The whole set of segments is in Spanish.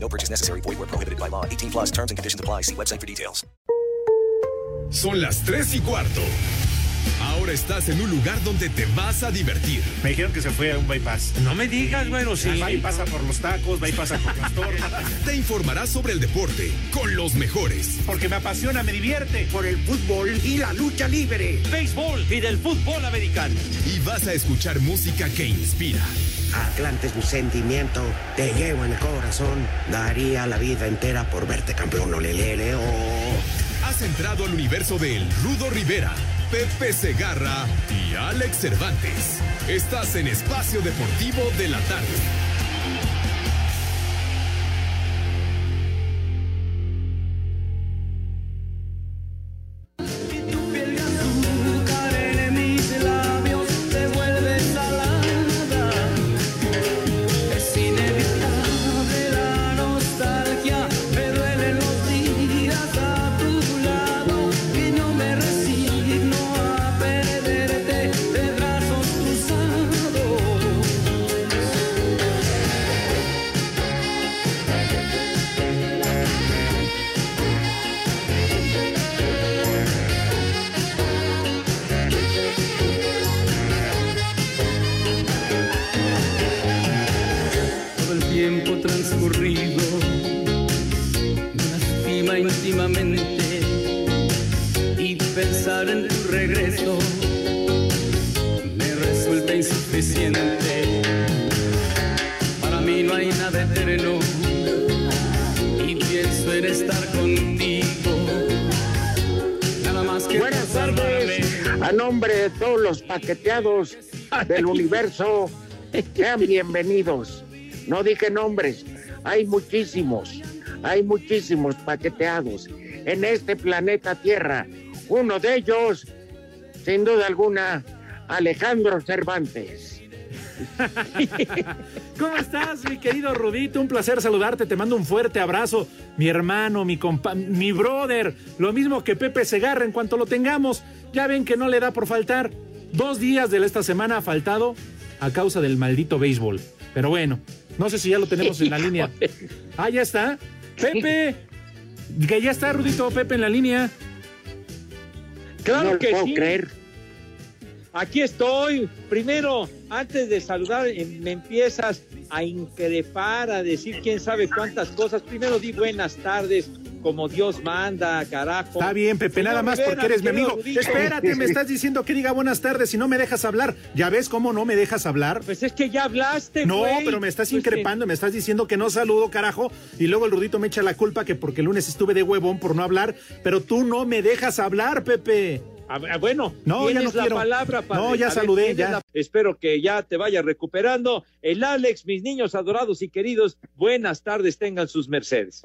No purchase necessary. Void where prohibited by law. 18 plus terms and conditions apply. See website for details. Son las 3 y cuarto. Ahora estás en un lugar donde te vas a divertir. Me dijeron que se fue a un bypass. No me digas, bueno, sí. Va y pasa por los tacos, va y pasa por las torres. Te informarás sobre el deporte con los mejores. Porque me apasiona, me divierte. Por el fútbol y la lucha libre. Béisbol y del fútbol americano. Y vas a escuchar música que inspira. Atlante es mi sentimiento, te llevo en el corazón. Daría la vida entera por verte campeón, olelele, oh. Has entrado al universo de El Rudo Rivera, Pepe Segarra y Alex Cervantes. Estás en Espacio Deportivo de la Tarde. Los paqueteados del universo, sean bienvenidos. No dije nombres, hay muchísimos, hay muchísimos paqueteados en este planeta Tierra. Uno de ellos, sin duda alguna, Alejandro Cervantes. ¿Cómo estás, mi querido Rudito? Un placer saludarte, te mando un fuerte abrazo. Mi hermano, mi compa, mi brother, lo mismo que Pepe Segarra en cuanto lo tengamos. Ya ven que no le da por faltar. Dos días de esta semana ha faltado a causa del maldito béisbol. Pero bueno, no sé si ya lo tenemos en la línea. Ah, ya está. Pepe. Que ya está, Rudito, Pepe en la línea. Claro no lo que puedo sí. creer. Aquí estoy. Primero, antes de saludar, eh, me empiezas a increpar, a decir quién sabe cuántas cosas. Primero di buenas tardes, como Dios manda, carajo. Está bien, Pepe, Señor nada más Rivera, porque eres mi amigo. Rudito. Espérate, me estás diciendo que diga buenas tardes y no me dejas hablar. ¿Ya ves cómo no me dejas hablar? Pues es que ya hablaste, No, pero me estás Pues increpando, me estás diciendo que no saludo, carajo, y luego el Rudito me echa la culpa que porque el lunes estuve de huevón por no hablar, pero tú no me dejas hablar, Pepe. que- Ah, bueno, No, ya no la quiero. palabra, padre. No, ya ver, saludé, ya. la- Espero que ya te vayas recuperando. El Alex, mis niños adorados y queridos, buenas tardes, tengan sus mercedes.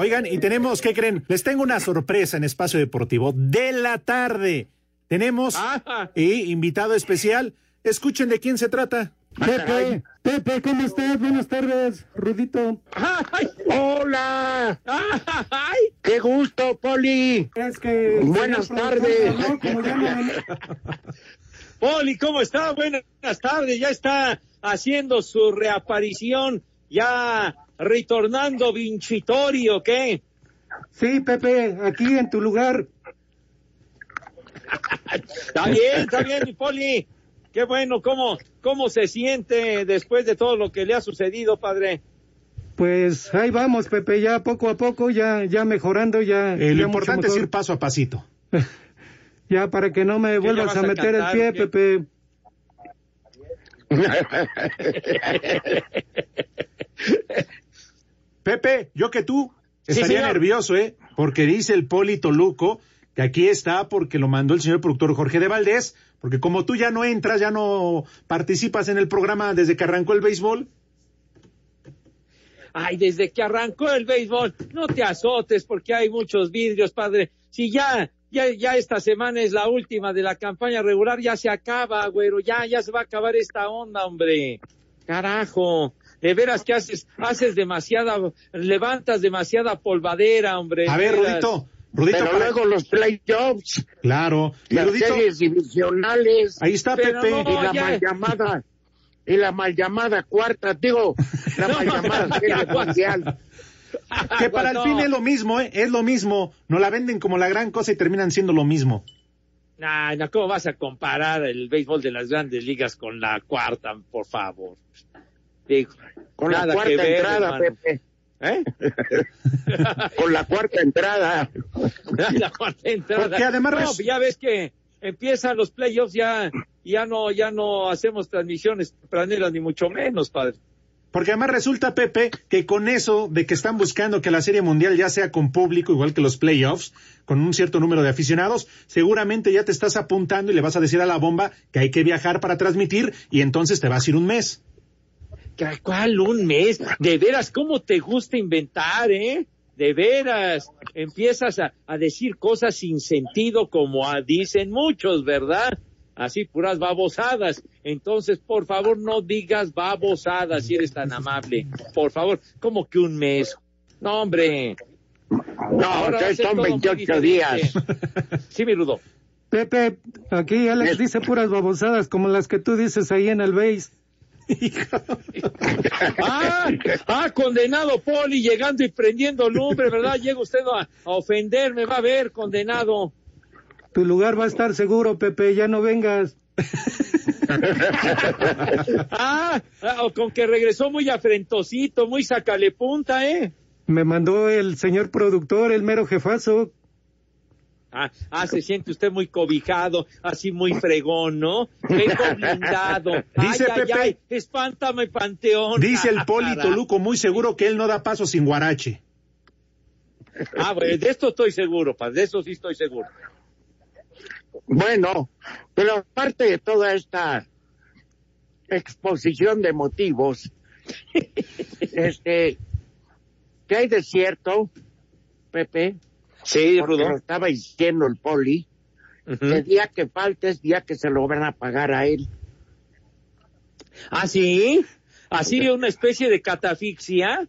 Oigan, y tenemos, ¿qué creen? Les tengo una sorpresa en Espacio Deportivo de la tarde. Tenemos Ah, y invitado especial. Escuchen de quién se trata. Pepe, Pepe, ¿cómo estás? Buenas tardes, Rudito. ¡Ay! ¡Hola! ¡Ay! ¡Qué gusto, Poli! Es que Buenas tardes. Poli, ¿cómo está? Buenas tardes, ya está haciendo su reaparición, ya retornando Vincitorio, ¿qué? Sí, Pepe, aquí en tu lugar. Está bien, está bien, mi Poli. Qué bueno, ¿cómo, ¿cómo se siente después de todo lo que le ha sucedido, padre? Pues ahí vamos, Pepe, ya poco a poco, ya, ya mejorando, ya. Eh, lo ya importante es ir paso a pasito. Ya para que no me vuelvas vas a a meter cantar, el pie, ¿qué? Pepe. Pepe, yo que tú Sí, estaría señor. nervioso, ¿eh? Porque dice el Polito Luco que aquí está porque lo mandó el señor productor Jorge de Valdés, porque como tú ya no entras, ya no participas en el programa desde que arrancó el béisbol. Ay, desde que arrancó el béisbol, no te azotes porque hay muchos vidrios, padre. Si ya, ya, ya esta semana es la última de la campaña regular, ya se acaba, güero, ya, ya se va a acabar esta onda, hombre. Carajo. De veras que haces, haces demasiada, levantas demasiada polvadera, hombre. A ver. Rudito, Rudito, Pero para- luego los playoffs, Claro. Y las Rudito, series divisionales. ahí está Pero Pepe. no, y la ya- mal llamada y la mal llamada cuarta, digo, la No, mal llamada serie mundial. Que para el No. fin es lo mismo, ¿eh? Es lo mismo. No la venden como la gran cosa y terminan siendo lo mismo. Nah, no, ¿cómo vas a comparar el béisbol de las grandes ligas con la cuarta, por favor? Digo, Con la cuarta que ver, entrada, hermano. Pepe. ¿Eh? Con la cuarta entrada. la cuarta entrada. Porque además No, ya ves que empiezan los playoffs, ya, ya no, ya no hacemos transmisiones tempraneras ni mucho menos, padre. Porque además resulta, Pepe, que con eso de que están buscando que la Serie Mundial ya sea con público, igual que los playoffs, con un cierto número de aficionados, seguramente ya te estás apuntando y le vas a decir a la bomba que hay que viajar para transmitir y entonces te vas a ir un mes. ¿Cuál un mes? De veras, ¿cómo te gusta inventar, eh? De veras, empiezas a, a decir cosas sin sentido como a- dicen muchos, ¿verdad? Así puras babosadas. Entonces, por favor, no digas babosadas si eres tan amable. Por favor, ¿cómo que un mes? No, hombre. No, Ahora son todo muy 28 días. Sí, mi rudo. Pepe, aquí Alex dice puras babosadas como las que tú dices ahí en el base. Ah, ah, condenado Poli, llegando y prendiendo lumbre, ¿verdad? Llega usted a, a ofenderme, va a ver, condenado. Tu lugar va a estar seguro, Pepe, ya no vengas. Ah, ah, con que regresó muy afrentosito, muy sacale punta, ¿eh? Me mandó el señor productor, el mero jefazo. Ah, ah, se siente usted muy cobijado, así muy fregón, ¿no? Vengo blindado. Dice ay, ay, Pepe. ay, espántame, panteón. Dice el Poli. Toluco muy seguro que él no da paso sin guarache. Ah, bueno, de esto estoy seguro, pa, de eso sí estoy seguro. Bueno, pero aparte de toda esta exposición de motivos, este, ¿qué hay de cierto, Pepe? Sí, Porque lo Rudo. estaba diciendo el poli, el día que falte es día que se lo van a pagar a él. ¿Ah, sí? ¿Así una especie de catafixia?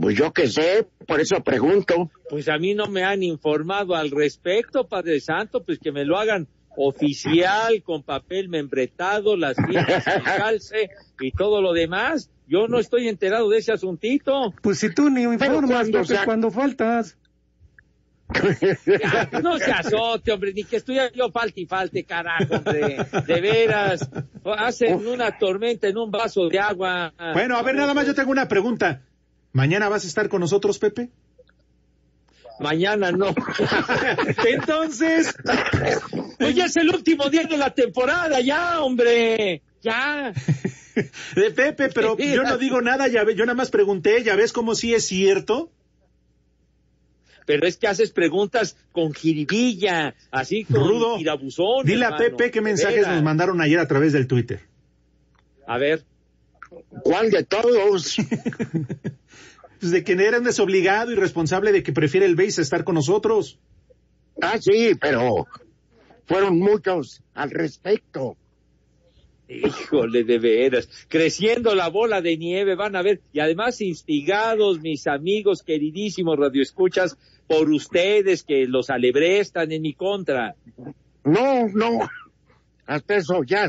Pues yo qué sé, por eso pregunto. Pues a mí no me han informado al respecto, Padre Santo, pues que me lo hagan oficial, con papel membretado, las firmas en calce y todo lo demás. Yo no estoy enterado de ese asuntito. Pues si tú ni informas, cuando cuando faltas. Ya, no se azote, hombre, ni que estuviera yo falte y falte, carajo, hombre. De veras. Hacen una tormenta en un vaso de agua. Bueno, a ver, nada más yo tengo una pregunta. ¿Mañana vas a estar con nosotros, Pepe? Mañana no. Entonces, Pues ya es el último día de la temporada, ya, hombre. Ya. de Pepe, pero yo no digo nada, ya ve, yo nada más pregunté, ya ves cómo sí es cierto. Pero es que haces preguntas con jiribilla, así con Rudo, tirabuzón. Dile a Pepe qué mensajes nos mandaron ayer a través del Twitter. A ver. ¿Cuál de todos? Pues de que era un desobligado y responsable de que prefiere el base a estar con nosotros. Ah, sí, pero fueron muchos al respecto. Híjole, de veras. Creciendo la bola de nieve, van a ver. Y además instigados, mis amigos queridísimos radioescuchas, por ustedes que los alebrestan en mi contra. No, no. Hasta eso ya.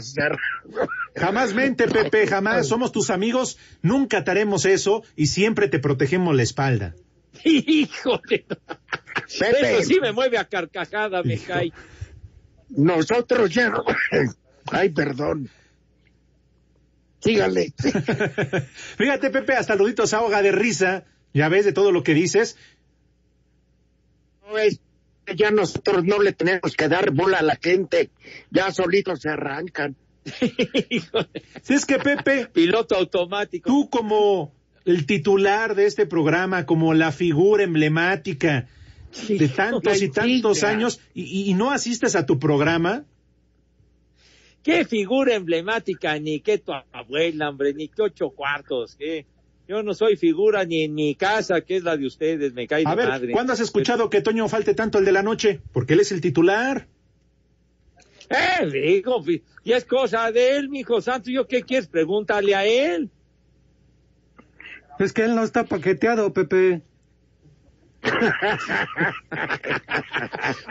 Jamás mente, Pepe, jamás. Somos tus amigos, nunca te haremos eso y siempre te protegemos la espalda. Híjole. Pepe. Eso sí me mueve a carcajada, me cae. Nosotros ya no... Ay, perdón. Sígale. Fíjate, Pepe, hasta Rudito se ahoga de risa. Ya ves de todo lo que dices. Es que ya nosotros no le tenemos que dar bola a la gente. Ya solitos se arrancan. Si es que, Pepe, Piloto automático. tú como el titular de este programa, como la figura emblemática de tantos y tantos chica. años, y, no asistes a tu programa, Qué figura emblemática, ni qué tu abuela, hombre, ni qué ocho cuartos, qué. Yo no soy figura ni en mi casa, que es la de ustedes, me cae A de ver, madre. ¿cuándo has escuchado que Toño falte tanto el de la noche? Porque él es el titular. Eh, fi- y es cosa de él, mi hijo santo. ¿Yo qué quieres? Pregúntale a él. Es que él no está paqueteado, Pepe.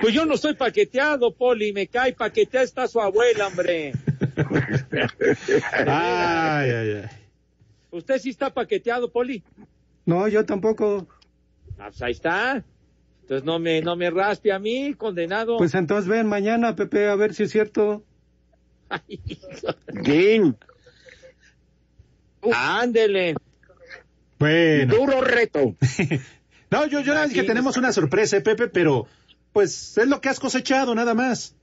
Pues yo no estoy paqueteado, Poli, me cae paqueteada está su abuela, hombre. Ay, ay, ay. ¿Usted sí está paqueteado, Poli? No, yo tampoco. Ah, pues ahí está. Entonces no me, no me raspe a mí, condenado. Pues entonces ven mañana, Pepe, a ver si es cierto. Jim, Ándele. Bueno. duro reto. No, yo, yo más que tenemos una sorpresa, eh, Pepe, pero pues es lo que has cosechado, nada más.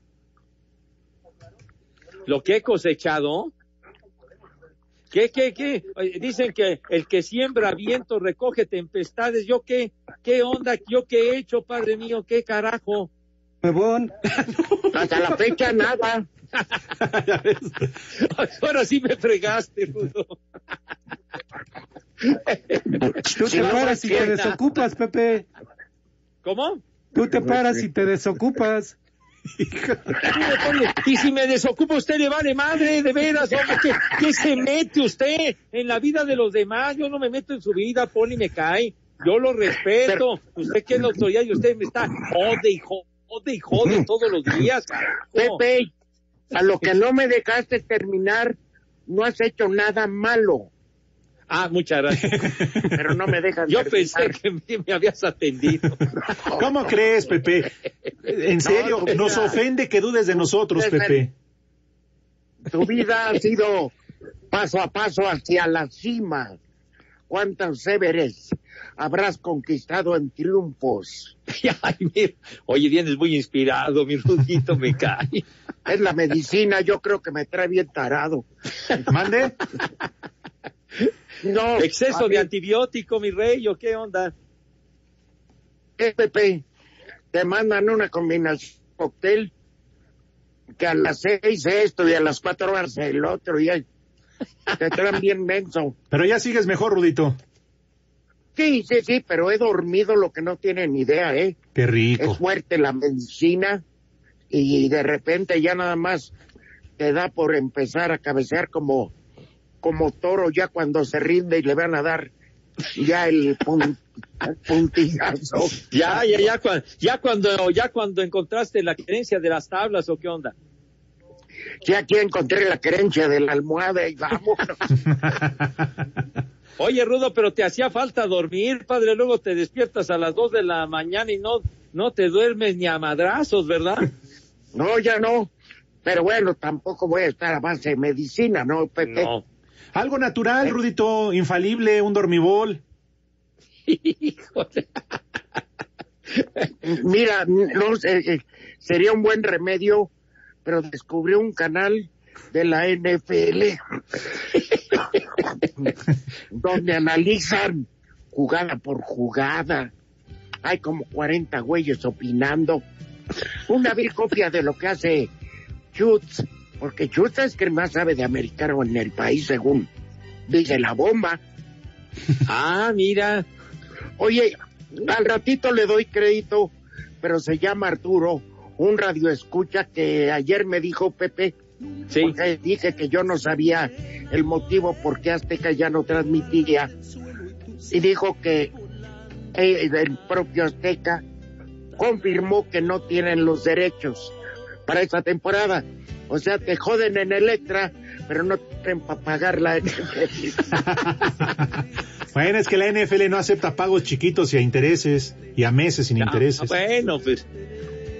Lo que he cosechado. ¿Qué, qué, qué? Dicen que el que siembra viento recoge tempestades. ¿Yo qué? ¿Qué onda? ¿Yo qué he hecho, padre mío? ¿Qué carajo? Huevón. Hasta la fecha nada. Ahora sí me fregaste, Rudo. Tú te paras y te desocupas, Pepe. ¿Cómo? Tú te paras y te desocupas. Y si me desocupa usted le vale madre, de veras, hombre, ¿qué, qué se mete usted en la vida de los demás? Yo no me meto en su vida, Poli, me cae. Yo lo respeto. Usted que es la autoridad y usted me está jode y jode y jode todos los días. carajo. Pepe, a lo que no me dejaste terminar, no has hecho nada malo, Ah, muchas gracias. pero no me dejas Yo pensé que me, habías atendido. ¿Cómo crees, Pepe? En serio, tu nos ofende que dudes de nosotros, Desde- Pepe. Tu vida ha sido paso a paso hacia la cima. ¿Cuántos Everest habrás conquistado en triunfos? Ay, mira. Oye, vienes muy inspirado, mi Rudito, me cae. Es la medicina, yo creo que me trae bien tarado. ¿Mande? No, Exceso de antibiótico, mi rey, ¿o qué onda? eh, Pepe, te mandan una combinación cóctel que a las seis esto y a las cuatro horas el otro y ahí te traen bien menso. Pero ya sigues mejor, Rudito. Sí, sí, sí, pero he dormido lo que no tienen idea, ¿eh? Qué Es rico. fuerte la medicina y de repente ya nada más te da por empezar a cabecear como, como toro ya cuando se rinde y le van a dar ya el, pun- el puntillazo. Ya, ya, ya, ya cuando, ya cuando encontraste la creencia de las tablas, ¿o qué onda? Ya aquí encontré la creencia de la almohada y vamos. Oye, Rudo, pero te hacía falta dormir, padre, luego te despiertas a las dos de la mañana y no, no te duermes ni a madrazos, ¿verdad? No, ya no. Pero bueno, tampoco voy a estar a base de medicina, ¿no, Pepe? No. Algo natural, Rudito, infalible, un dormibol. Híjole. Mira, no sé, eh, sería un buen remedio, pero descubrí un canal de la NFL donde analizan jugada por jugada. Hay como 40 güeyes opinando. Una vil copia de lo que hace Schutz, porque Schutz es que más sabe de americano en el país, según dice la bomba. Ah, mira. Oye, al ratito le doy crédito, pero se llama Arturo, un radio escucha que ayer me dijo Pepe, Sí. porque dije que yo no sabía el motivo por qué Azteca ya no transmitía, y dijo que eh, el propio Azteca confirmó que no tienen los derechos para esta temporada. O sea, te joden en Electra, pero no tienen para pagar la Bueno, es que la NFL no acepta pagos chiquitos y a intereses, y a meses sin Ah, intereses. bueno, pues.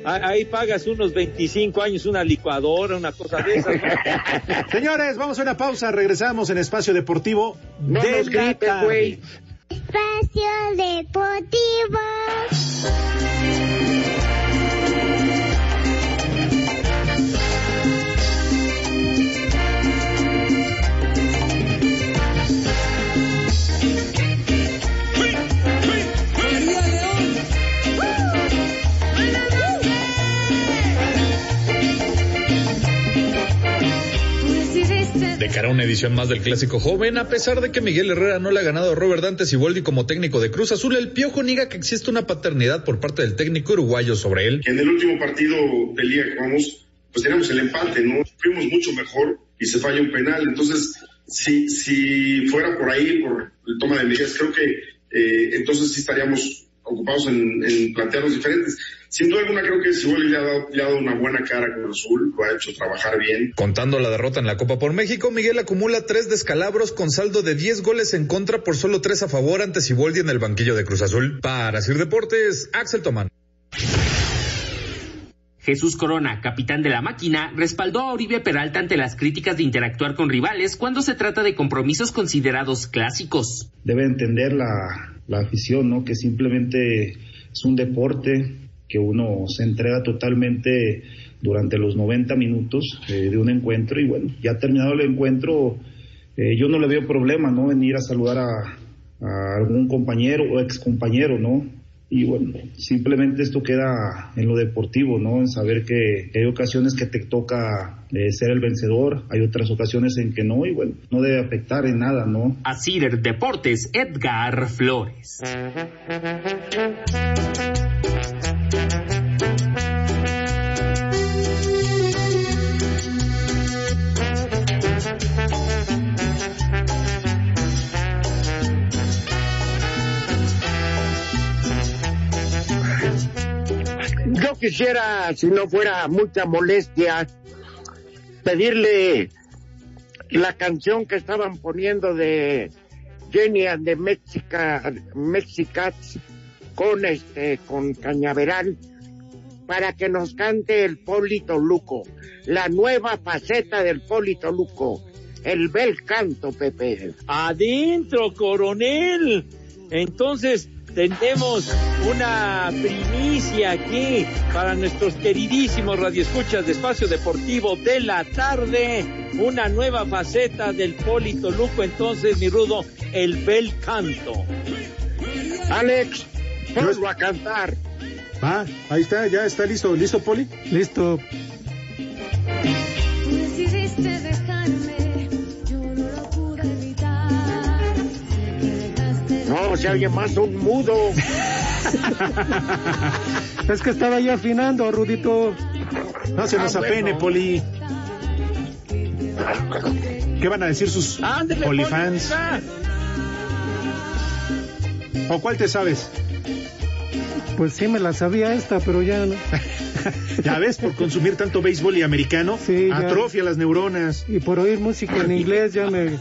ah, Ahí pagas unos 25 años una licuadora, una cosa de esas. ¿no? Señores, vamos a una pausa, regresamos en Espacio Deportivo. No de nos grites, güey. Espacio Deportivo. Arrancará una edición más del Clásico Joven. A pesar de que Miguel Herrera no le ha ganado a Robert Dante Siboldi como técnico de Cruz Azul, el Piojo niega que existe una paternidad por parte del técnico uruguayo sobre él. En el último partido del día que vamos, pues teníamos el empate, ¿no? Fuimos mucho mejor y se falla un penal. Entonces, si, si fuera por ahí, por el toma de medidas, creo que eh, entonces sí estaríamos ocupados en, en plantearlos diferentes. Sin duda alguna creo que Siboldi le ha, dado, le ha dado una buena cara con Azul, lo ha hecho trabajar bien. Contando la derrota en la Copa por México, Miguel acumula tres descalabros con saldo de 10 goles en contra por solo tres a favor ante Siboldi en el banquillo de Cruz Azul. Para Sir Deportes, Axel Tomán. Jesús Corona, capitán de la máquina, respaldó a Oribe Peralta ante las críticas de interactuar con rivales cuando se trata de compromisos considerados clásicos. Debe entender la, la afición, ¿no? Que simplemente es un deporte que uno se entrega totalmente durante los 90 minutos eh, de un encuentro y bueno, ya terminado el encuentro, eh, yo no le veo problema, ¿no? Venir a saludar a, a algún compañero o ex compañero, ¿no? Y bueno, simplemente esto queda en lo deportivo, ¿no? En saber que, que hay ocasiones que te toca eh, ser el vencedor, hay otras ocasiones en que no, y bueno, no debe afectar en nada, ¿no? Así Deportes, Edgar Flores. Yo quisiera, si no fuera mucha molestia, pedirle la canción que estaban poniendo de Jenny the Mexica, Mexicats con este, con Cañaveral, para que nos cante el Polito Luco, la nueva faceta del Polito Luco, el bel canto, Pepe. Adentro, coronel. Entonces, tenemos una primicia aquí para nuestros queridísimos radioescuchas de Espacio Deportivo de la tarde. Una nueva faceta del Polito Luco. Entonces, mi rudo, el bel canto. Alex, ponlo a cantar. Ah, ahí está, ya está listo. ¿Listo, Poli? Listo. Tú decidiste dejarme, yo no lo pude evitar. No, se oye más un mudo. es que estaba ya afinando, Rudito. No se nos Ah, apene, bueno. Poli. ¿Qué van a decir sus Polifans? Poli, ¿O cuál te sabes? Pues sí me la sabía esta, pero ya no. Ya ves, por consumir tanto béisbol y americano, Sí, ya. atrofia las neuronas. Y por oír música en inglés ya me,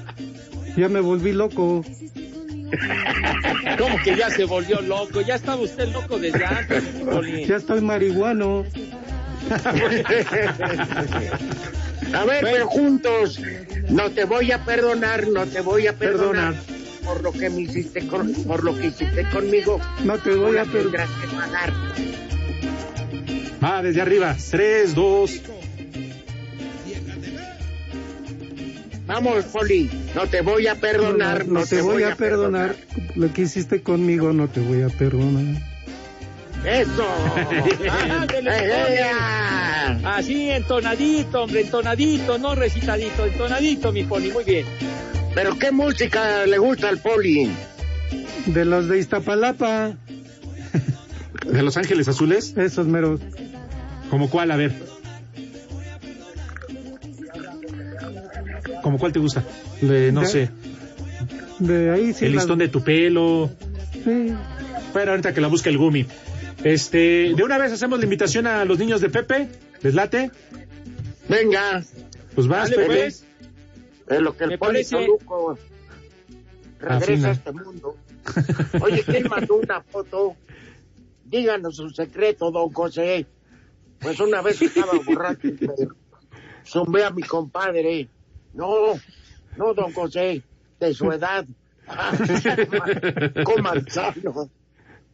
ya me volví loco. ¿Cómo que ya se volvió loco? Ya estaba usted loco desde antes. Ya estoy marihuano. A ver, pero juntos, no te voy a perdonar, no te voy a perdonar. Por lo que me hiciste con, por lo que hiciste conmigo. No te voy a perdonar. que pagar. Ah, desde arriba. Tres, dos. Vamos, Poli, no te voy a perdonar, no, te voy a perdonar. Lo que hiciste conmigo no te voy a perdonar. Eso. Así, entonadito, hombre, entonadito, no recitadito, entonadito, mi Poli, muy bien. Pero qué música le gusta al Poli. De los de Iztapalapa, ¿De Los Ángeles Azules? esos meros. ¿Como cuál? A ver. ¿Como cuál te gusta? De, no De- sé. De ahí sí. el listón de tu pelo. Sí. Bueno, ahorita que la busque el Gumi. Este, de una vez hacemos la invitación a los niños de Pepe. ¿Les late? Venga, Pues vas, Dale, Pepe. pues. Es lo que el parece- Toluco regresa a este mundo. Oye, ¿quién mandó una foto? Díganos su secreto, don José. Pues una vez estaba borracho y zumbé a mi compadre. No, no, don José, de su edad. Coman sano.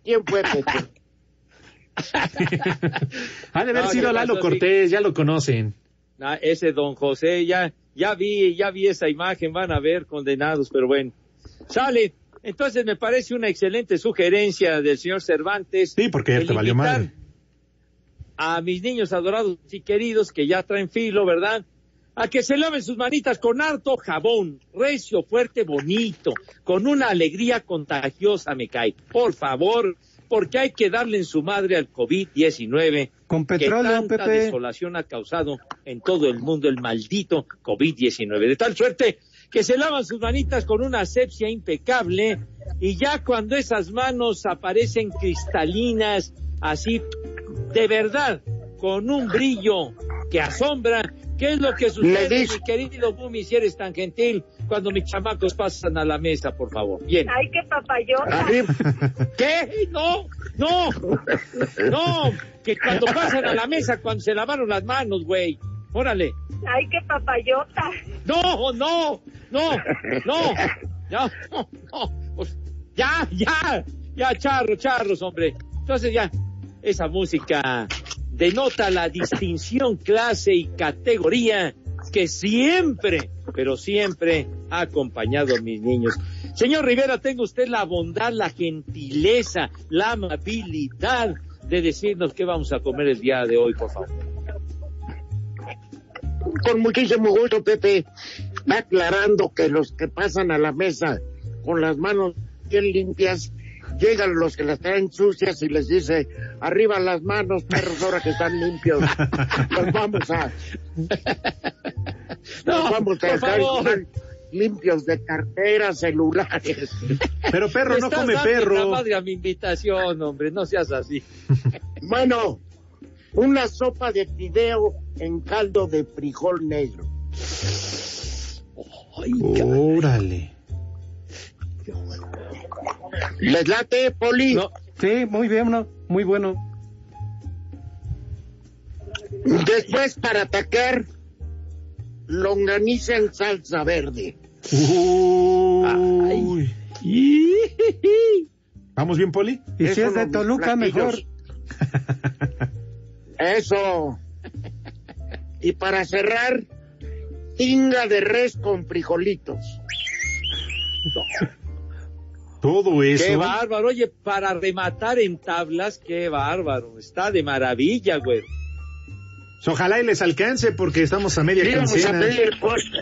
¿Quién fue, Pepe? Ha de haber No, sido ¿qué Lalo Cortés, ya lo conocen. Ah, ese don José, ya, ya vi, ya vi esa imagen, van a ver condenados, pero bueno. Sale. Entonces me parece una excelente sugerencia del señor Cervantes. Sí, porque el te valió madre. A mis niños adorados y queridos que ya traen filo, ¿verdad? a que se laven sus manitas con harto jabón, recio, fuerte, bonito, con una alegría contagiosa, me cae. Por favor, porque hay que darle en su madre al COVID-19. Con que petróleo, tanta Pepe. desolación ha causado en todo el mundo el maldito COVID-19. De tal suerte que se lavan sus manitas con una asepsia impecable y ya cuando esas manos aparecen cristalinas, así, de verdad, con un brillo que asombra, ¿qué es lo que sucede, mi querido Bumi, si eres tan gentil, cuando mis chamacos pasan a la mesa, por favor? Bien. Ay, qué papayota. ¿Qué? No, no, no, que cuando pasan a la mesa, cuando se lavaron las manos, güey. Órale. Ay, qué papayota. No, no, no, no, ya, no, no, pues, ya, ya, ya, charros, charros, hombre. Entonces ya, esa música denota la distinción, clase y categoría que siempre, pero siempre ha acompañado a mis niños. Señor Rivera, tenga usted la bondad, la gentileza, la amabilidad de decirnos qué vamos a comer el día de hoy, por favor. Con muchísimo gusto, Pepe. Aclarando que los que pasan a la mesa con las manos bien limpias, llegan los que las traen sucias y les dice, arriba las manos, perros, ahora que están limpios. Los vamos a... Los vamos a igual limpios de carteras, celulares. Pero perro no come perro. madre a mi invitación, hombre, no seas así. Bueno, una sopa de fideo en caldo de frijol negro. Órale. ¿Les late, Poli? Sí, muy bien, ¿no? muy bueno. Después, para atacar, longaniza en salsa verde. Uy. ¿Vamos bien, Poli? Y si es de Toluca, platillos. mejor. Eso. Y para cerrar, tinga de res con frijolitos. Todo eso. Qué bárbaro, oye, para rematar en tablas, qué bárbaro, está de maravilla, güey. Ojalá y les alcance porque estamos a media Le íbamos a quincena. pedir el postre.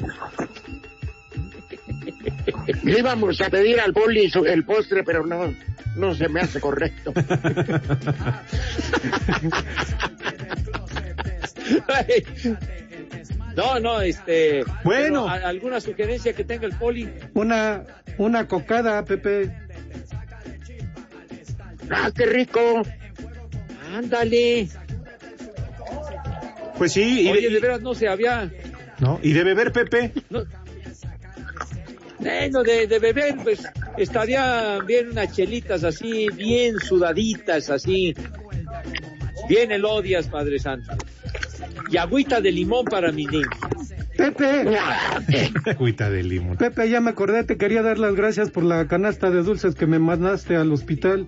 Le íbamos a pedir al boli su- el postre, pero no, no se me hace correcto. No, no, este. Bueno. pero, ¿a- ¿Alguna sugerencia que tenga el poli? Una, una cocada, Pepe. ¡Ah, qué rico! Ándale. Pues sí, y, Oye, de veras no se había. ¿no? y de beber, Pepe. Bueno, de, de beber, pues estaría bien unas chelitas así, bien sudaditas, así. Bien elodias, Padre Santo. Y agüita de limón para mis niños. Pepe, Agüita de limón. Pepe, ya me acordé, te quería dar las gracias por la canasta de dulces que me mandaste al hospital.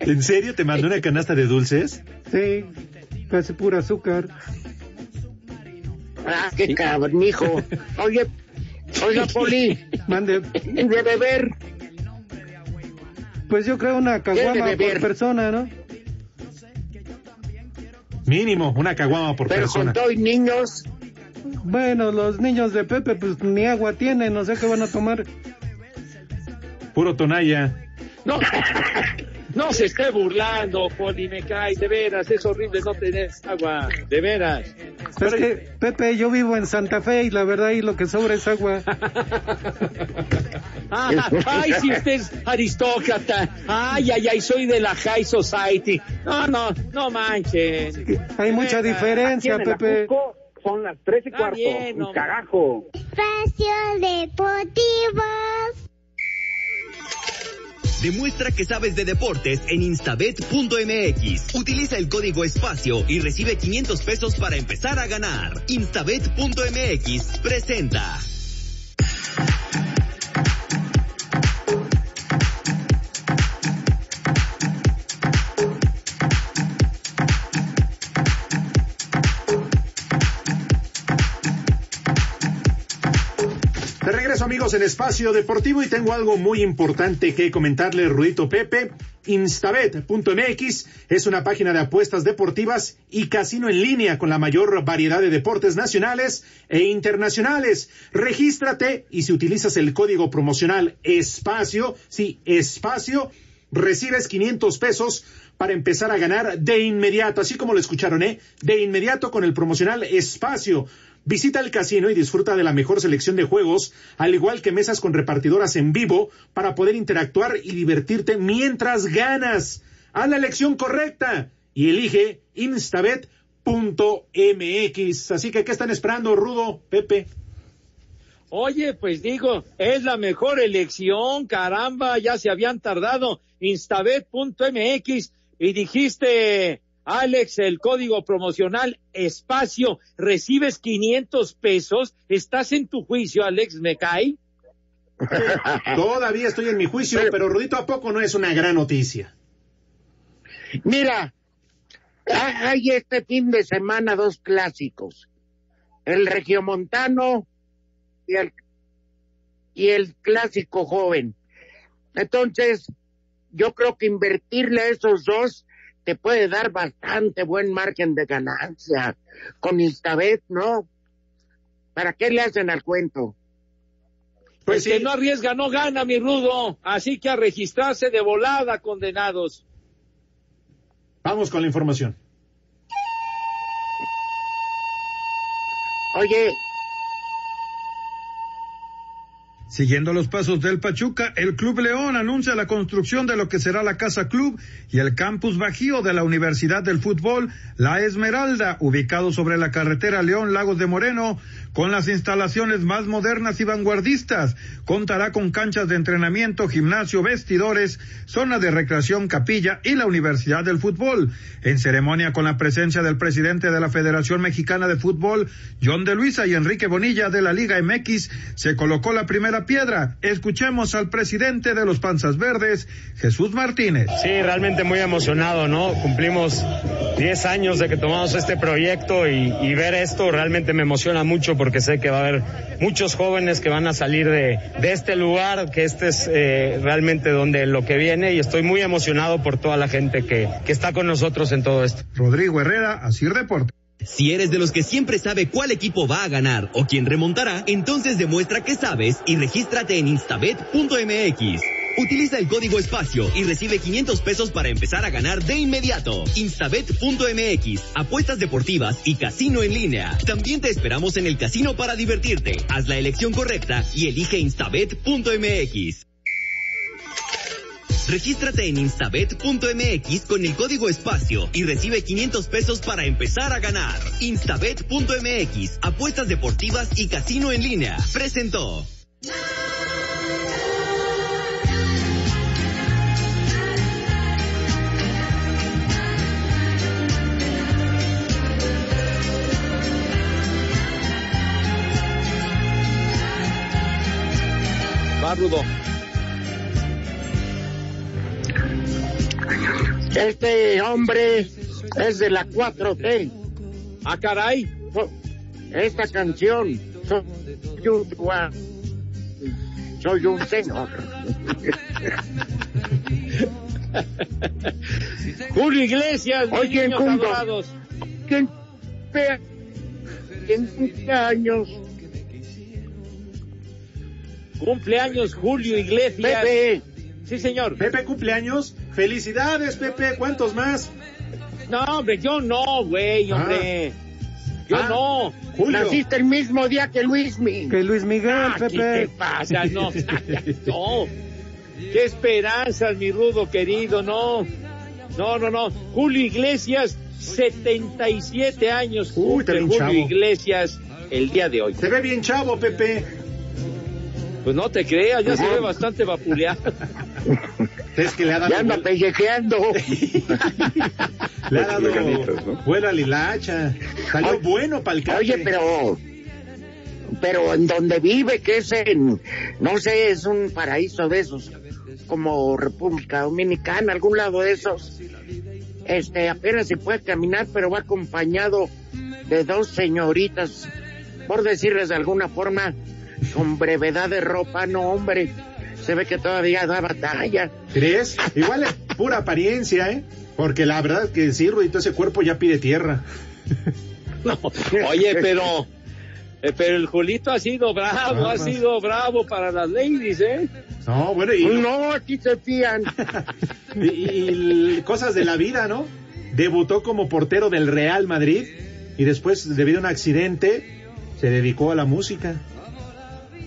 ¿En serio te mandó una canasta de dulces? Sí, casi pura azúcar. ¡Ah, qué cabrón, hijo! Oye, oiga, Poli, Mande, ¿y de beber? pues yo creo una caguama por persona, ¿no? Mínimo, una caguama por Pero persona. con todo y niños, Bueno, los niños de Pepe, pues ni agua tienen, no sé qué van a tomar. Puro tonalla. No, no se esté burlando, Poli, me cae, de veras, es horrible no tener agua, de veras. Es que, Pepe, yo vivo en Santa Fe y la verdad ahí lo que sobra es agua. Ah, ay, si usted es aristócrata. Ay, ay, ay, soy de la High Society. No, no, no manchen. Hay mucha diferencia, Pepe. Son las tres y cuarto. bien, cagajo. Espacio Deportivo. Demuestra que sabes de deportes en instabet.mx. Utiliza el código espacio y recibe 500 pesos para empezar a ganar. Instabet.mx presenta. Amigos en Espacio Deportivo y tengo algo muy importante que comentarle, Rudito Pepe. Instabet.mx es una página de apuestas deportivas y casino en línea con la mayor variedad de deportes nacionales e internacionales. Regístrate y si utilizas el código promocional espacio, sí, espacio, recibes 500 pesos para empezar a ganar de inmediato, así como lo escucharon, ¿eh? De inmediato con el promocional espacio. Visita el casino y disfruta de la mejor selección de juegos, al igual que mesas con repartidoras en vivo para poder interactuar y divertirte mientras ganas. Haz la elección correcta y elige instabet.mx. Así que, ¿qué están esperando, Rudo, Pepe? Oye, pues digo, es la mejor elección, caramba, ya se habían tardado. Instabet.mx y dijiste, Alex, el código promocional espacio, recibes 500 pesos. ¿Estás en tu juicio, Alex? ¿Me cae? Todavía estoy en mi juicio, pero Rudito, ¿a poco no es una gran noticia? Mira, ha- hay este fin de semana dos clásicos. El regiomontano y el, y el clásico joven. Entonces, yo creo que invertirle a esos dos te puede dar bastante buen margen de ganancia. Con Instabet, ¿no? ¿Para qué le hacen al cuento? Pues que no arriesga, no gana, mi rudo. Así que a registrarse de volada, condenados. Vamos con la información. Oye, Siguiendo los pasos del Pachuca, el Club León anuncia la construcción de lo que será la Casa Club y el campus Bajío de la Universidad del Fútbol, La Esmeralda, ubicado sobre la carretera León Lagos de Moreno, con las instalaciones más modernas y vanguardistas. Contará con canchas de entrenamiento, gimnasio, vestidores, zona de recreación, capilla y la Universidad del Fútbol. En ceremonia con la presencia del presidente de la Federación Mexicana de Fútbol, John de Luisa y Enrique Bonilla de la Liga MX, se colocó la primera piedra. Escuchemos al presidente de los Panzas Verdes, Jesús Martínez. Sí, realmente muy emocionado, ¿no? Cumplimos 10 años de que tomamos este proyecto y, ver esto realmente me emociona mucho sé que va a haber muchos jóvenes que van a salir de, de este lugar, que este es eh, realmente donde lo que viene y estoy muy emocionado por toda la gente que, que está con nosotros en todo esto. Rodrigo Herrera, Asir Deporte. Si eres de los que siempre sabe cuál equipo va a ganar o quién remontará, entonces demuestra que sabes y regístrate en instabet.mx. Utiliza el código espacio y recibe 500 pesos para empezar a ganar de inmediato. Instabet.mx, apuestas deportivas y casino en línea. También te esperamos en el casino para divertirte. Haz la elección correcta y elige instabet.mx. Regístrate en instabet.mx con el código espacio y recibe 500 pesos para empezar a ganar. Instabet.mx, apuestas deportivas y casino en línea. Presentó. Va, rudo. este hombre es de la 4T. Ah, caray. Esta canción, soy un, soy un señor. Julio Iglesias, mis Oye, niños. ¿Quién quién cumpleaños? Cumpleaños Julio Iglesias. Pepe. Sí, señor. Pepe cumpleaños. Felicidades, Pepe. ¿Cuántos más? No, hombre, yo no, güey, hombre. Yo Ah, no. Julio. Naciste el mismo día que Luis Mi. Que Luis Miguel, Ah, ¿Qué Pepe. te pasa? No, no. Qué esperanzas, mi rudo querido, no. No, no, no. Julio Iglesias, 77 años. Uy, Julio chavo. Iglesias el día de hoy. Se ve bien chavo, Pepe. Pues no te creas, ya se ve bastante vapuleado. Es que le ha dado, Ya anda pellejeando. le ha dado buena lilacha. Salió bueno para el Oye, pero pero en donde vive, que es en, no sé, es un paraíso de esos, como República Dominicana, algún lado de esos. Este, apenas se puede caminar, pero va acompañado de dos señoritas, por decirles de alguna forma, con brevedad de ropa, no hombre, se ve que todavía da batalla. ¿Crees? Igual, pura apariencia, ¿eh? Porque la verdad que sí, Rudito, ese cuerpo ya pide tierra. No, oye, pero, eh, pero el Julito ha sido bravo, Ah, ha sido bravo para las ladies, ¿eh? No, bueno, y, No, aquí se fían. y- cosas de la vida, ¿no? Debutó como portero del Real Madrid y después, debido a un accidente, se dedicó a la música,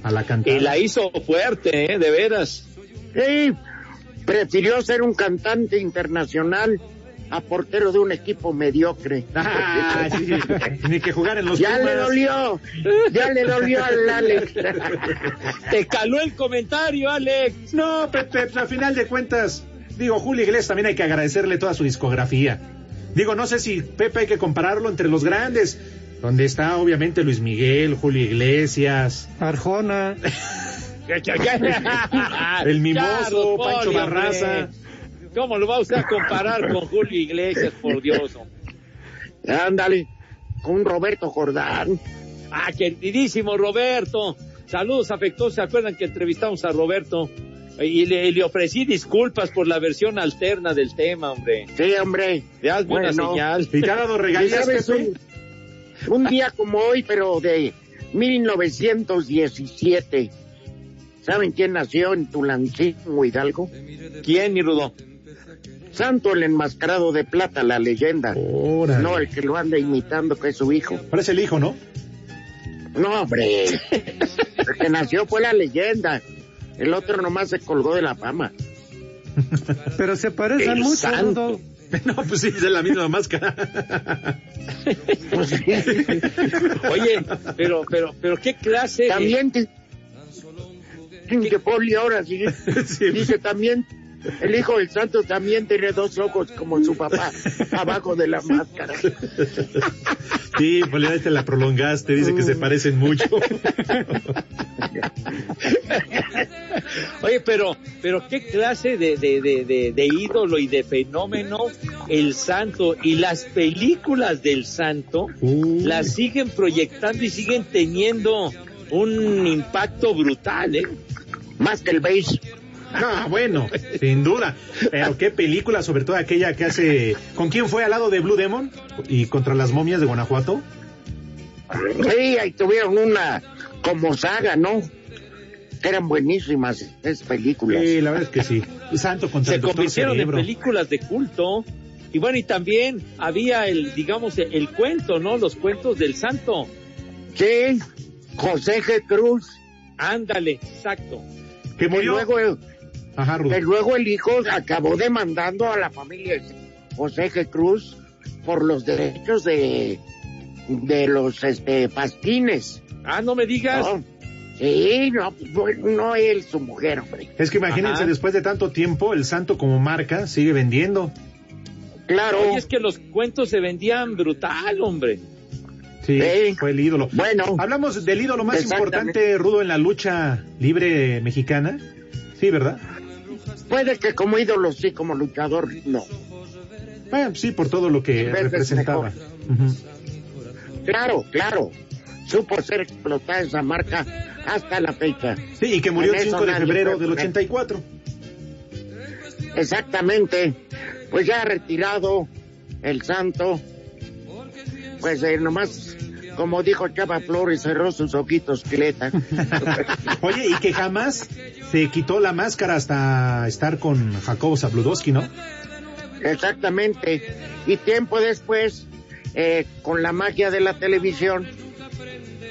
a la cantada. Y la hizo fuerte, ¿eh? De veras. Sí, prefirió ser un cantante internacional a portero de un equipo mediocre. Ah, sí, sí. Ni que jugar en los ya le dolió, ya le dolió al Alex. Te caló el comentario, Alex. No, Pepe, pues, a final de cuentas, digo, Julio Iglesias también hay que agradecerle toda su discografía. Digo, no sé si Pepe hay que compararlo entre los grandes, donde está obviamente Luis Miguel, Julio Iglesias, Arjona. el Mimoso, Ya, Pancho Barraza. ¿Cómo lo va usted a comparar con Julio Iglesias, por Dios? Ándale, con Roberto Jordán. Ah, queridísimo Roberto. Saludos afectuosos. ¿Se acuerdan que entrevistamos a Roberto? Y le, le ofrecí disculpas por la versión alterna del tema, hombre. Sí, hombre. Hazme una Bueno. señal. ¿Y te ha dado ¿Y regalías, sabes Pepe? Un, día como hoy, pero de 1917. ¿Saben quién nació en Tulancingo, Hidalgo? ¿Quién, mi Rudo? Santo el enmascarado de plata, la leyenda. Órale. No el que lo anda imitando, que es su hijo. Parece el hijo, ¿no? No, hombre. El que nació fue la leyenda. El otro nomás se colgó de la fama. Pero se parecen El mucho, santo. Rudo. No, pues sí, es la misma máscara. Pues sí. Oye, pero, pero, pero qué clase de- También te... que Poli ahora sí, dice también el hijo del santo también tiene dos ojos como su papá abajo de la máscara. Sí, pues ya te la prolongaste, dice que se parecen mucho. Oye, pero, pero qué clase de, de, de, de, de ídolo y de fenómeno el santo y las películas del santo Uh. las siguen proyectando y siguen teniendo un impacto brutal, ¿eh? Más que el beige. Ah, bueno, sin duda. Pero qué película, sobre todo aquella que hace... ¿Con quién fue al lado de Blue Demon? ¿Y contra las momias de Guanajuato? Sí, ahí tuvieron una como saga, ¿no? Eran buenísimas esas películas. Sí, la verdad es que sí. Santo contra Se el convirtieron Cerebro. en películas de culto. Y bueno, y también había el, digamos, el cuento, ¿no? Los cuentos del santo. Sí, José G. Cruz. Ándale, exacto. Que murió... luego, Ajá, Rudo. que luego el hijo acabó demandando a la familia José G. Cruz por los derechos de, de los este, pastines. Ah, no me digas. No, sí, no, pues, no él, su mujer, hombre. Es que imagínense, Ajá. después de tanto tiempo, el santo como marca sigue vendiendo. Claro. Oye, es que los cuentos se vendían brutal, hombre. Sí, Sí. fue el ídolo. Bueno, Hablamos del ídolo más importante, Rudo, en la lucha libre mexicana. Sí, ¿verdad? puede que como ídolo sí, como luchador no. Bueno, sí, por todo lo que representaba. Claro, claro. Supo ser explotada esa marca hasta la fecha. Sí, y que murió el eso 5 de febrero del poner- 84. Exactamente. Pues ya retirado el santo. Pues eh, nomás, como dijo Chava Flores, cerró sus ojitos Cleta. Oye, y que jamás se quitó la máscara hasta estar con Jacobo Zabludowski, ¿no? Exactamente. Y tiempo después, eh, con la magia de la televisión,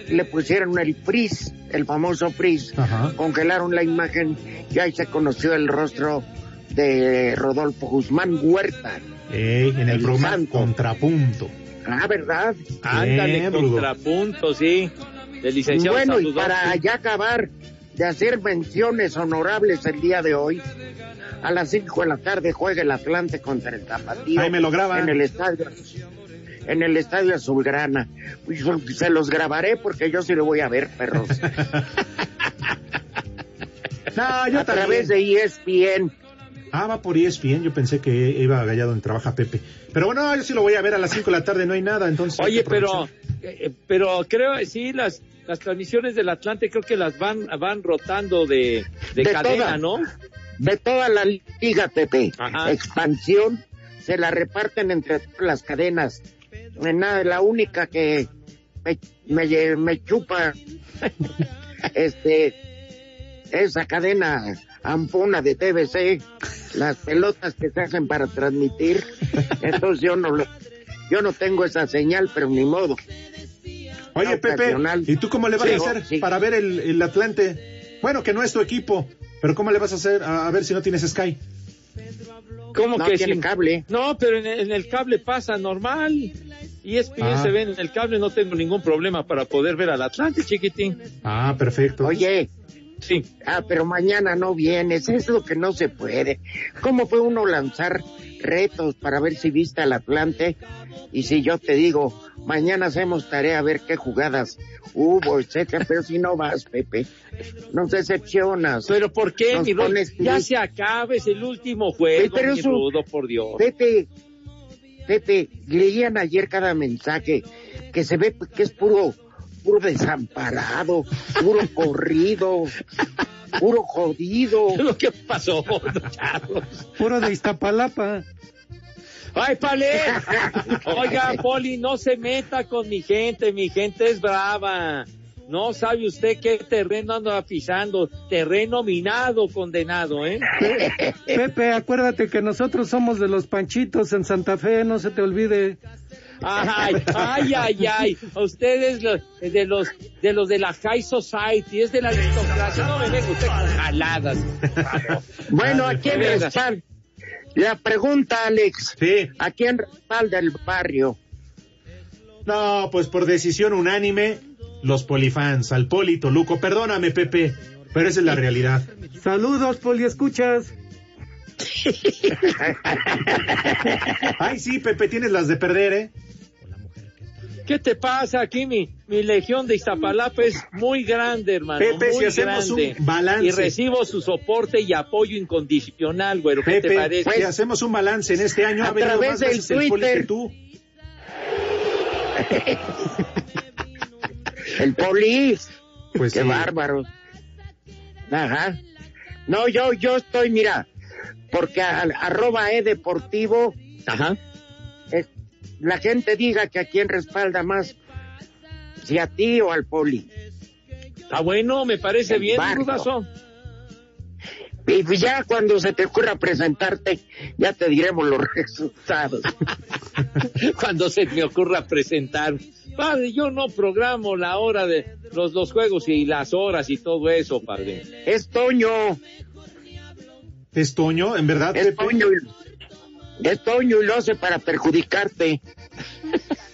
le pusieron el frizz, el famoso frizz. Ajá. Congelaron la imagen y ahí se conoció el rostro de Rodolfo Guzmán Huerta. Ey, en el, El programa santo. Contrapunto. Ah, ¿verdad? Ándale, Rudo. contrapunto, sí. Del licenciado bueno, y para ya acabar de hacer menciones honorables el día de hoy, a las 5 de la tarde juega el Atlante contra el Tapatío. Ahí me lo graba. En el estadio, en el estadio Azulgrana. Pues, Se los grabaré porque yo sí lo voy a ver, perros. No, yo a también. través de ESPN. Ah, va por ESPN. Yo pensé que iba gallado en Trabaja Pepe. Pero bueno, yo sí lo voy a ver a las 5 de la tarde. No hay nada, entonces. Oye, pero, aprovechar. eh, pero creo, sí, las, las transmisiones del Atlante creo que las van, van rotando de, de, De cadena. ¿no? de toda la liga, Pepe. Ajá. Expansión, se la reparten entre las cadenas. Eh, Nada, la única que me, me, me chupa este esa cadena ampona de TVC, las pelotas que se hacen para transmitir. Entonces yo no lo- yo no tengo esa señal, pero ni modo. Oye, Pepe, Ocasional. ¿y tú cómo le vas Sí, a hacer sí. para ver el, el Atlante? Bueno, que no es tu equipo, pero ¿cómo le vas a hacer a, a ver si no tienes Sky? ¿Cómo No que tiene sin- cable. No, pero en el, en el cable pasa normal. Y es que Ah. se ve en el cable, no tengo ningún problema para poder ver al Atlante, chiquitín. Ah, perfecto. Oye, Sí. ah, pero mañana no vienes, es lo que no se puede. ¿Cómo fue uno lanzar retos para ver si viste al Atlante? Y si yo te digo, mañana hacemos tarea a ver qué jugadas hubo, etcétera, pero si no vas, Pepe, nos decepcionas. Pero ¿por qué, Nos mi Ya se acaba, es el último juego, pero mi Rudo, por Dios. Pepe, Pepe, leían ayer cada mensaje que se ve que es puro, puro desamparado, puro corrido, puro jodido. ¿Lo que pasó, Carlos? Puro de Iztapalapa. ¡Ay, Palé! Oiga, Poli, no se meta con mi gente, mi gente es brava. No sabe usted qué terreno anda pisando. Terreno minado, condenado, ¿eh? Pepe, acuérdate que nosotros somos de los panchitos en Santa Fe, no se te olvide. Ay, ay, ay, ay. Ustedes lo- de los de los de la High Society, es de la aristocracia. No me venga usted con jaladas. Bueno, ¿a quién respalda? La pregunta, Alex. Sí. ¿A quién respalda el barrio? No, pues por decisión unánime, los polifans, al Poli Toluco. Perdóname, Pepe, pero esa es la realidad. Saludos, poliescuchas. Ay, sí, Pepe, tienes las de perder, ¿eh? ¿Qué te pasa aquí? Mi, mi legión de Iztapalapa es muy grande, hermano. Pepe, si hacemos grande. un balance. Y recibo su soporte y apoyo incondicional, güero. ¿Qué te Pepe, parece? si hacemos un balance en este año, a ha venido través más del veces el Poli Twitter. que tú. El polis. Pues Qué sí. bárbaros. Ajá. No, yo, yo estoy, mira, porque arroba e deportivo, Ajá. La gente diga que a quién respalda más, si a ti o al poli. Ah, bueno, me parece El bien. Rudazo. Y pues ya cuando se te ocurra presentarte, ya te diremos los resultados. Cuando se me ocurra presentar. Padre, yo no programo la hora de los, los juegos y las horas y todo eso, padre. Es Toño, ¿Es Toño, en verdad, es? Toño, es Toño y lo hace para perjudicarte.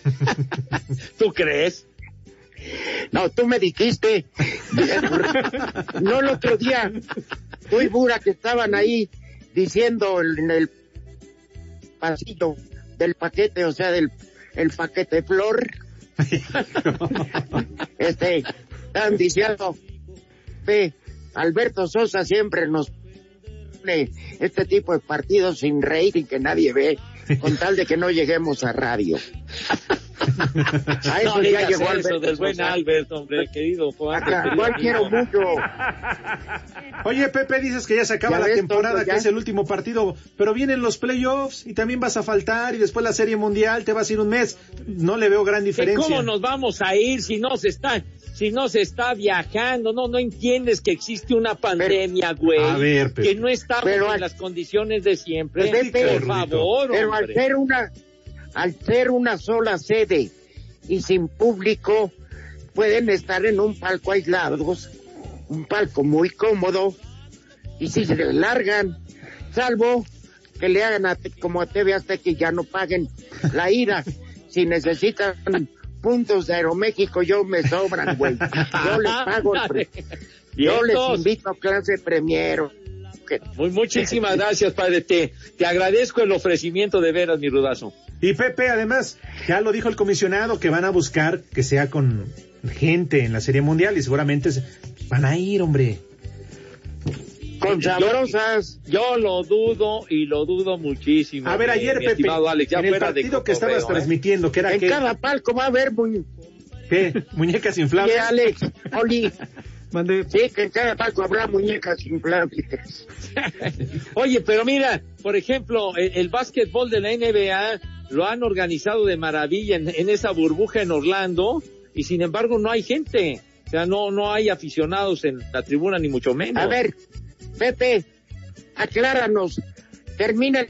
¿Tú crees? No, tú me dijiste, no el otro día, tú y Bura que estaban ahí diciendo en el pasillo del paquete, o sea, del el paquete flor, este, estaban diciendo, ve, Alberto Sosa siempre nos este tipo de partidos sin rating que nadie ve, con tal de que no lleguemos a radio. A eso no ya llegó eso Alberto del buen. Albert, hombre, querido Juan. Acá, quiero mucho. Oye, Pepe, dices que ya se acaba Ya la temporada, tonto, que es el último partido, pero vienen los playoffs y también vas a faltar y después la Serie Mundial, te vas a ir un mes. No le veo gran ¿Que diferencia. ¿Cómo nos vamos a ir si no se está, si no se está viajando? No, no entiendes que existe una pandemia, güey. A ver, Pepe. que no estamos Pero en las condiciones de siempre. Pepe, por favor, Pero al ser una, al ser una sola sede y sin público, pueden estar en un palco aislados, un palco muy cómodo, y si se largan, salvo que le hagan a- como a TV hasta que ya no paguen la ida. Si necesitan puntos de Aeroméxico, yo me sobran, güey. Yo les pago, el pre- yo les invito a clase premiero. Que- Muy, muchísimas gracias, padre. Te, te agradezco el ofrecimiento de veras, mi rudazo. Y Pepe, además, ya lo dijo el comisionado que van a buscar que sea con gente en la Serie Mundial y seguramente se- van a ir, hombre. Con sabrosas. Yo lo dudo y lo dudo muchísimo. A ver, ayer, mi Pepe, Alex, ya en el de partido que estabas ¿eh? transmitiendo, que era En que, cada palco va a haber mu- ¿qué? muñecas inflables. Oye, Alex, Oli, Sí, que en cada paso habrá muñecas inflables. Oye, pero mira, por ejemplo, el, el básquetbol de la NBA lo han organizado de maravilla en, en esa burbuja en Orlando y sin embargo no hay gente. O sea, no, no hay aficionados en la tribuna ni mucho menos. A ver, Pepe, acláranos. Termina el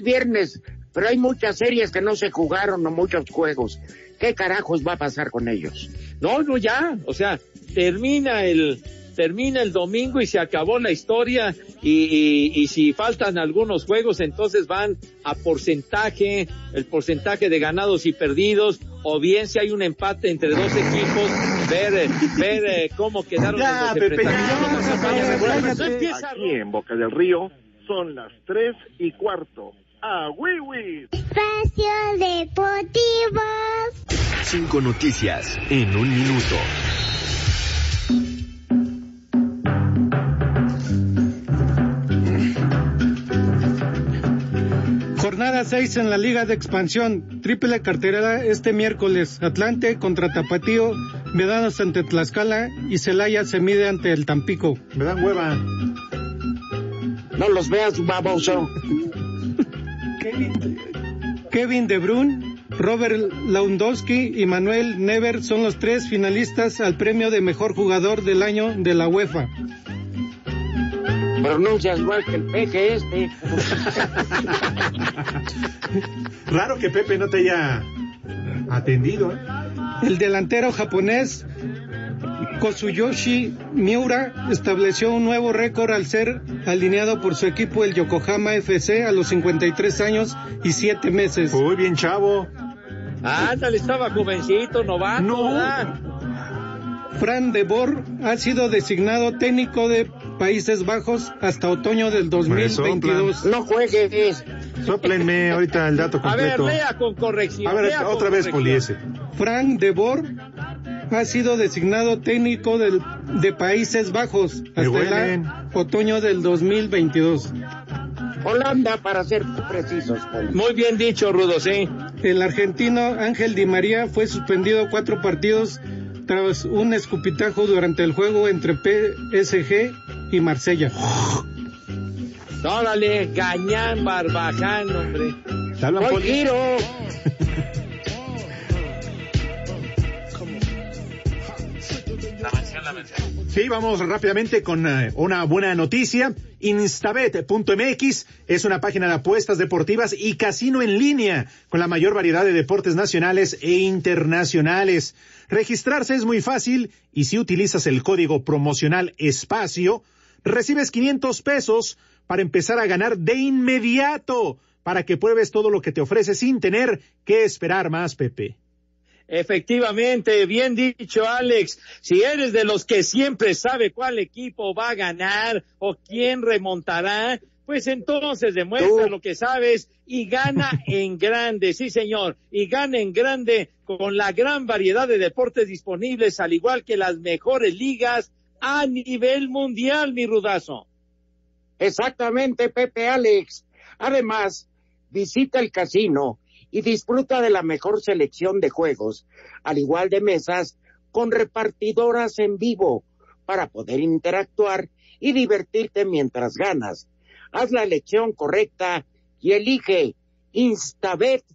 viernes, pero hay muchas series que no se jugaron o muchos juegos. ¿Qué carajos va a pasar con ellos? No, no, ya. O sea, termina el, termina el domingo y se acabó la historia y, y, y, si faltan algunos juegos entonces van a porcentaje, el porcentaje de ganados y perdidos o bien si hay un empate entre dos equipos, ver, ver eh, cómo quedaron Ya, los Pepe, enfrentamientos. Aquí en Boca del Río son las tres y cuarto. ¡A Wiwi! Espacio Deportivo. Cinco noticias en un minuto. Jornada 6 en la Liga de Expansión. Triple cartelera este miércoles. Atlante contra Tapatío, Vedanos ante Tlaxcala y Celaya se mide ante el Tampico. Me dan hueva. No los veas, baboso. Kevin De Bruyne, Robert Lewandowski y Manuel Never son los tres finalistas al premio de mejor jugador del año de la UEFA. Pronuncias igual que el peje este. Raro que Pepe no te haya atendido. ¿eh? El delantero japonés Kosuyoshi Miura estableció un nuevo récord al ser alineado por su equipo el Yokohama FC a los 53 años y 7 meses. Muy bien, chavo. Ándale, estaba jovencito, novato. No. ¿verdad? Fran de Boer ha sido designado técnico de Países Bajos hasta otoño del 2022. No juegues. Sóplenme ahorita el dato A ver, completo. lea con corrección. A ver, otra vez. Poliese. Frank de Boer ha sido designado técnico del- de Países Bajos hasta el otoño del 2022. Holanda, para ser precisos. Muy bien dicho, Rudo, sí. El argentino Ángel Di María fue suspendido cuatro partidos tras un escupitajo durante el juego entre PSG y Marsella. Órale, Gañán, Barbaján, hombre. Te Sí, vamos rápidamente con eh, una buena noticia. Instabet.mx es una página de apuestas deportivas y casino en línea con la mayor variedad de deportes nacionales e internacionales. Registrarse es muy fácil y si utilizas el código promocional espacio, recibes 500 pesos para empezar a ganar de inmediato para que pruebes todo lo que te ofrece sin tener que esperar más, Pepe. Efectivamente, bien dicho, Alex. Si eres de los que siempre sabe cuál equipo va a ganar o quién remontará, pues entonces demuestra lo que sabes y gana en grande, sí señor, y gana en grande con la gran variedad de deportes disponibles, al igual que las mejores ligas a nivel mundial, mi rudazo. Exactamente, Pepe Alex. Además, visita el casino y disfruta de la mejor selección de juegos, al igual de mesas con repartidoras en vivo para poder interactuar y divertirte mientras ganas. Haz la elección correcta y elige instabet.mx.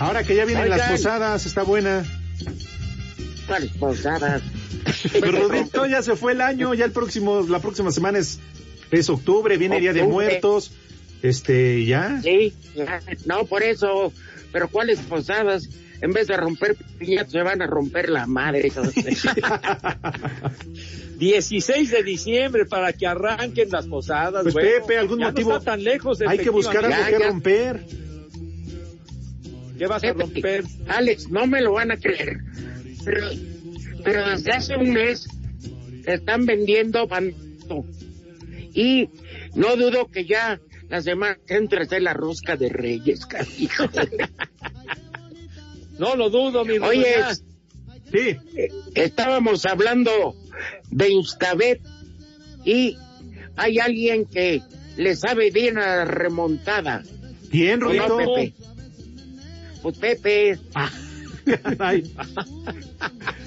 Ahora que ya vienen las posadas, está buena. cuáles posadas. Pero Rudito, ya se fue el año, ya el próximo, la próxima semana es, es octubre, viene Día de. Muertos, este, ya. Sí, ya, no, por eso. Pero ¿cuáles posadas? En vez de romper piñatas, se van a romper la madre. 16 de diciembre para que arranquen las posadas. Pues, bueno, Pepe, algún ya motivo- No está tan lejos. Hay que buscar algo que ya. romper. ¿Qué vas a romper? Alex, no me lo van a creer. Pero, pero desde hace un mes están vendiendo bando. Y no dudo que ya la semana que entra esté la rosca de Reyes, carijo. No lo dudo, mi. Oye, ya. Sí. eh, estábamos hablando de Instabet y hay alguien que le sabe bien a la remontada. Bien, ¿O no. Pepe? Pues Pepe. Caray.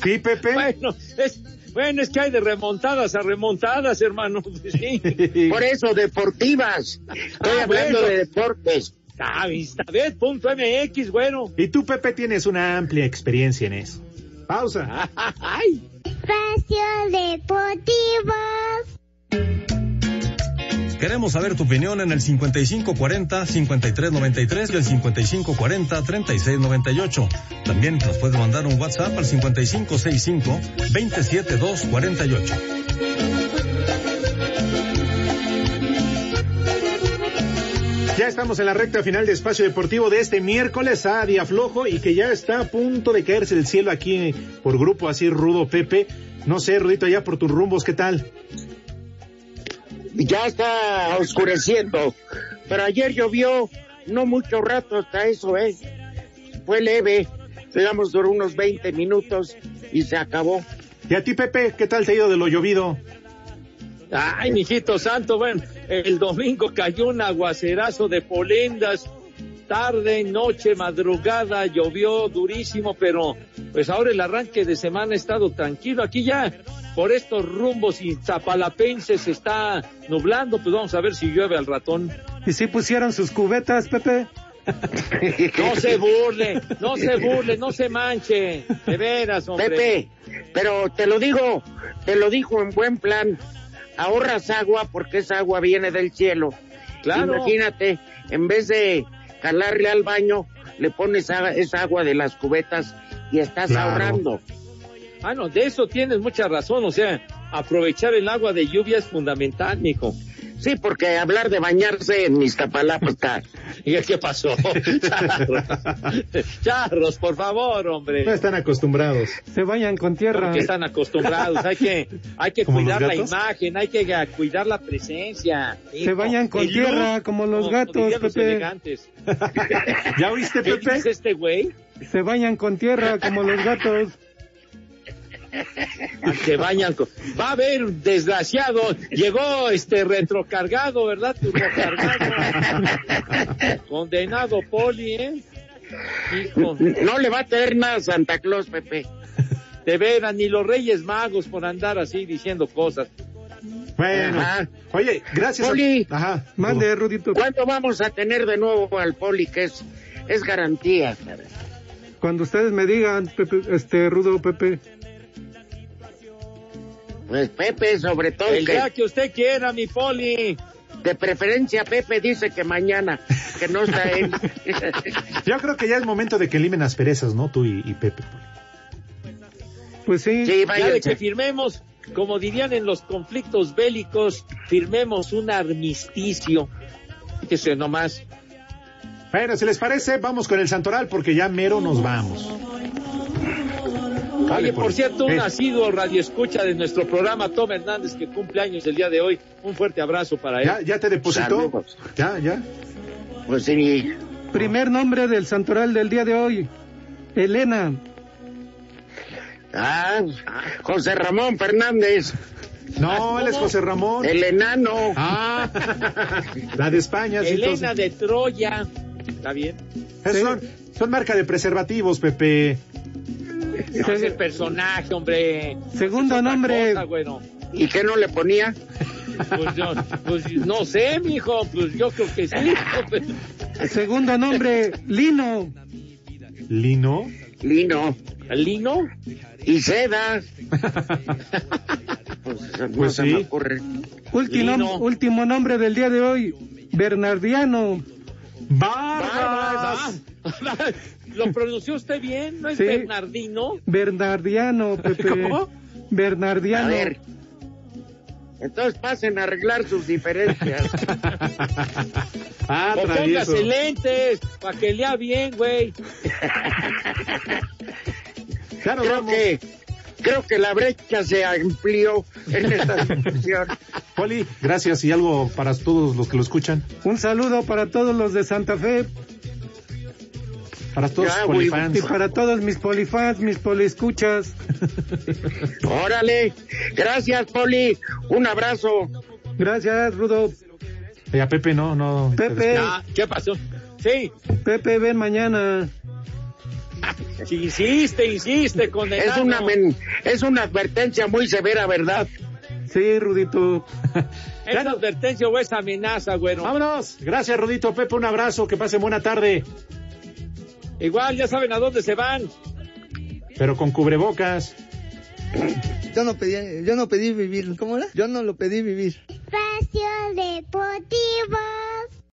Sí, Pepe. Bueno, es, bueno, es que hay de remontadas a remontadas, hermano. Sí. Por eso, deportivas. Estoy Ah, hablando bueno. de deportes. Ah, Instabet.mx, bueno. Y tú, Pepe, tienes una amplia experiencia en eso. Pausa. Ay. Espacio Deportivo. Queremos saber tu opinión en el 5540-5393 y el 5540-3698. También nos puedes mandar un WhatsApp al 5565-27248. Ya estamos en la recta final de Espacio Deportivo de este miércoles a día flojo y que ya está a punto de caerse el cielo aquí por grupo así rudo, Pepe. No sé, Rudito, allá por tus rumbos, ¿qué tal? Ya está oscureciendo. Pero ayer llovió, no mucho rato hasta eso, ¿eh? Fue leve. Digamos, duró unos 20 minutos y se acabó. ¿Y a ti, Pepe, qué tal te ha ido de lo llovido? Ay, mijito santo, bueno, el domingo cayó un aguacerazo de polendas, tarde, noche, madrugada, llovió durísimo, pero pues ahora el arranque de semana ha estado tranquilo. Aquí ya, por estos rumbos y zapalapenses se está nublando, pues vamos a ver si llueve al ratón. ¿Y si pusieron sus cubetas, Pepe? No se burle, no se burle, no se manche, de veras, hombre. Pepe, pero te lo digo, te lo dijo en buen plan. Ahorras agua porque esa agua viene del cielo. Claro. Imagínate, en vez de jalarle al baño, le pones a- esa agua de las cubetas y estás Claro. ahorrando. Ah, no, de eso tienes mucha razón, o sea, aprovechar el agua de lluvia es fundamental, mijo. Sí, porque hablar de bañarse en Iztapalapa está. ¿Y qué pasó? Charros, Charros, por favor, hombre. No están acostumbrados. Se vayan con tierra. Porque están acostumbrados, hay que, hay que ¿Como cuidar la imagen, hay que cuidar la presencia. Se vayan con El tierra, como los como gatos, los Pepe. elegantes. ¿Ya oíste, ¿Qué Pepe? dice este güey? Se vayan con tierra, como los gatos. A que vayan con... Va a haber desgraciado, llegó este retrocargado, ¿verdad? Turbocargado. Condenado poli, ¿eh? Hijo, No le va a tener nada a Santa Claus, Pepe. de veras, ni los Reyes Magos por andar así diciendo cosas. Bueno, Ajá. oye, gracias. a- Poli. Ajá. Mande, Rudito. ¿Cuándo vamos a tener de nuevo al poli? Que es, es garantía. Cuando ustedes me digan, Pepe, este, Rudo, Pepe. Pues Pepe, sobre todo, El que día que usted quiera, mi poli. de preferencia Pepe dice que mañana, que no está él. Yo creo que ya es momento de que limen asperezas, ¿no? Tú y, y Pepe. Pues sí. sí, Ya de que firmemos, como dirían en los conflictos bélicos, firmemos un armisticio. Fíjese nomás. Bueno, si les parece, vamos con el Santoral porque ya mero nos vamos. Vale, Oye, por pues. cierto, un Eh. asiduo radio escucha de nuestro programa, Tom Hernández, que cumple años el día de hoy. Un fuerte abrazo para él. ¿Ya, ya te depositó? Saludos. Ya, ya. Pues sí, Primer nombre del santoral del día de hoy. Elena. ah, José Ramón Fernández, No, él es José Ramón. el enano. Ah, la de España. sí, Elena entonces- de Troya. ¿Está bien? Son, son marca de preservativos, Pepe. No, es el personaje, hombre. Segundo Es nombre. cosa, bueno. ¿Y qué no le ponía? Pues, yo- pues, no sé, mijo, pues yo creo que sí. Pues, Segundo nombre, Lino. Lino. Lino ¿Lino? y Seda. Pues, no Pues se sí. me ocurre. Último, Lino. último nombre del día de hoy, Bernardiano. Barbas. ¿Lo pronunció usted bien? ¿No es Sí. Bernardino? Bernardiano, Pepe. ¿Cómo? Bernardiano. A ver. Entonces pasen a arreglar sus diferencias. Ah, póngase lentes para que lea bien, güey. Nos creo vamos. que creo que la brecha se amplió en esta discusión. Poli, gracias. Y algo para todos los que lo escuchan. Un saludo para todos los de Santa Fe. Para todos Ya, polifans. Y para todos mis polifans, mis poliescuchas. Órale. Gracias, Poli. Un abrazo. Gracias, Rudo. Y a Pepe no, no. Pepe. Ah, ¿Qué pasó? Sí, Pepe, ven mañana. si insiste, insiste, Es condenado. una, men- es una advertencia muy severa, ¿verdad? Sí, Rudito. ¿Es advertencia o es amenaza, güero? Vámonos. Gracias, Rudito. Pepe, un abrazo. Que pasen buena tarde. Igual, ya saben a dónde se van. Pero con cubrebocas. Yo no pedí, yo no pedí vivir, ¿cómo era? Yo no lo pedí vivir. Espacio Deportivo.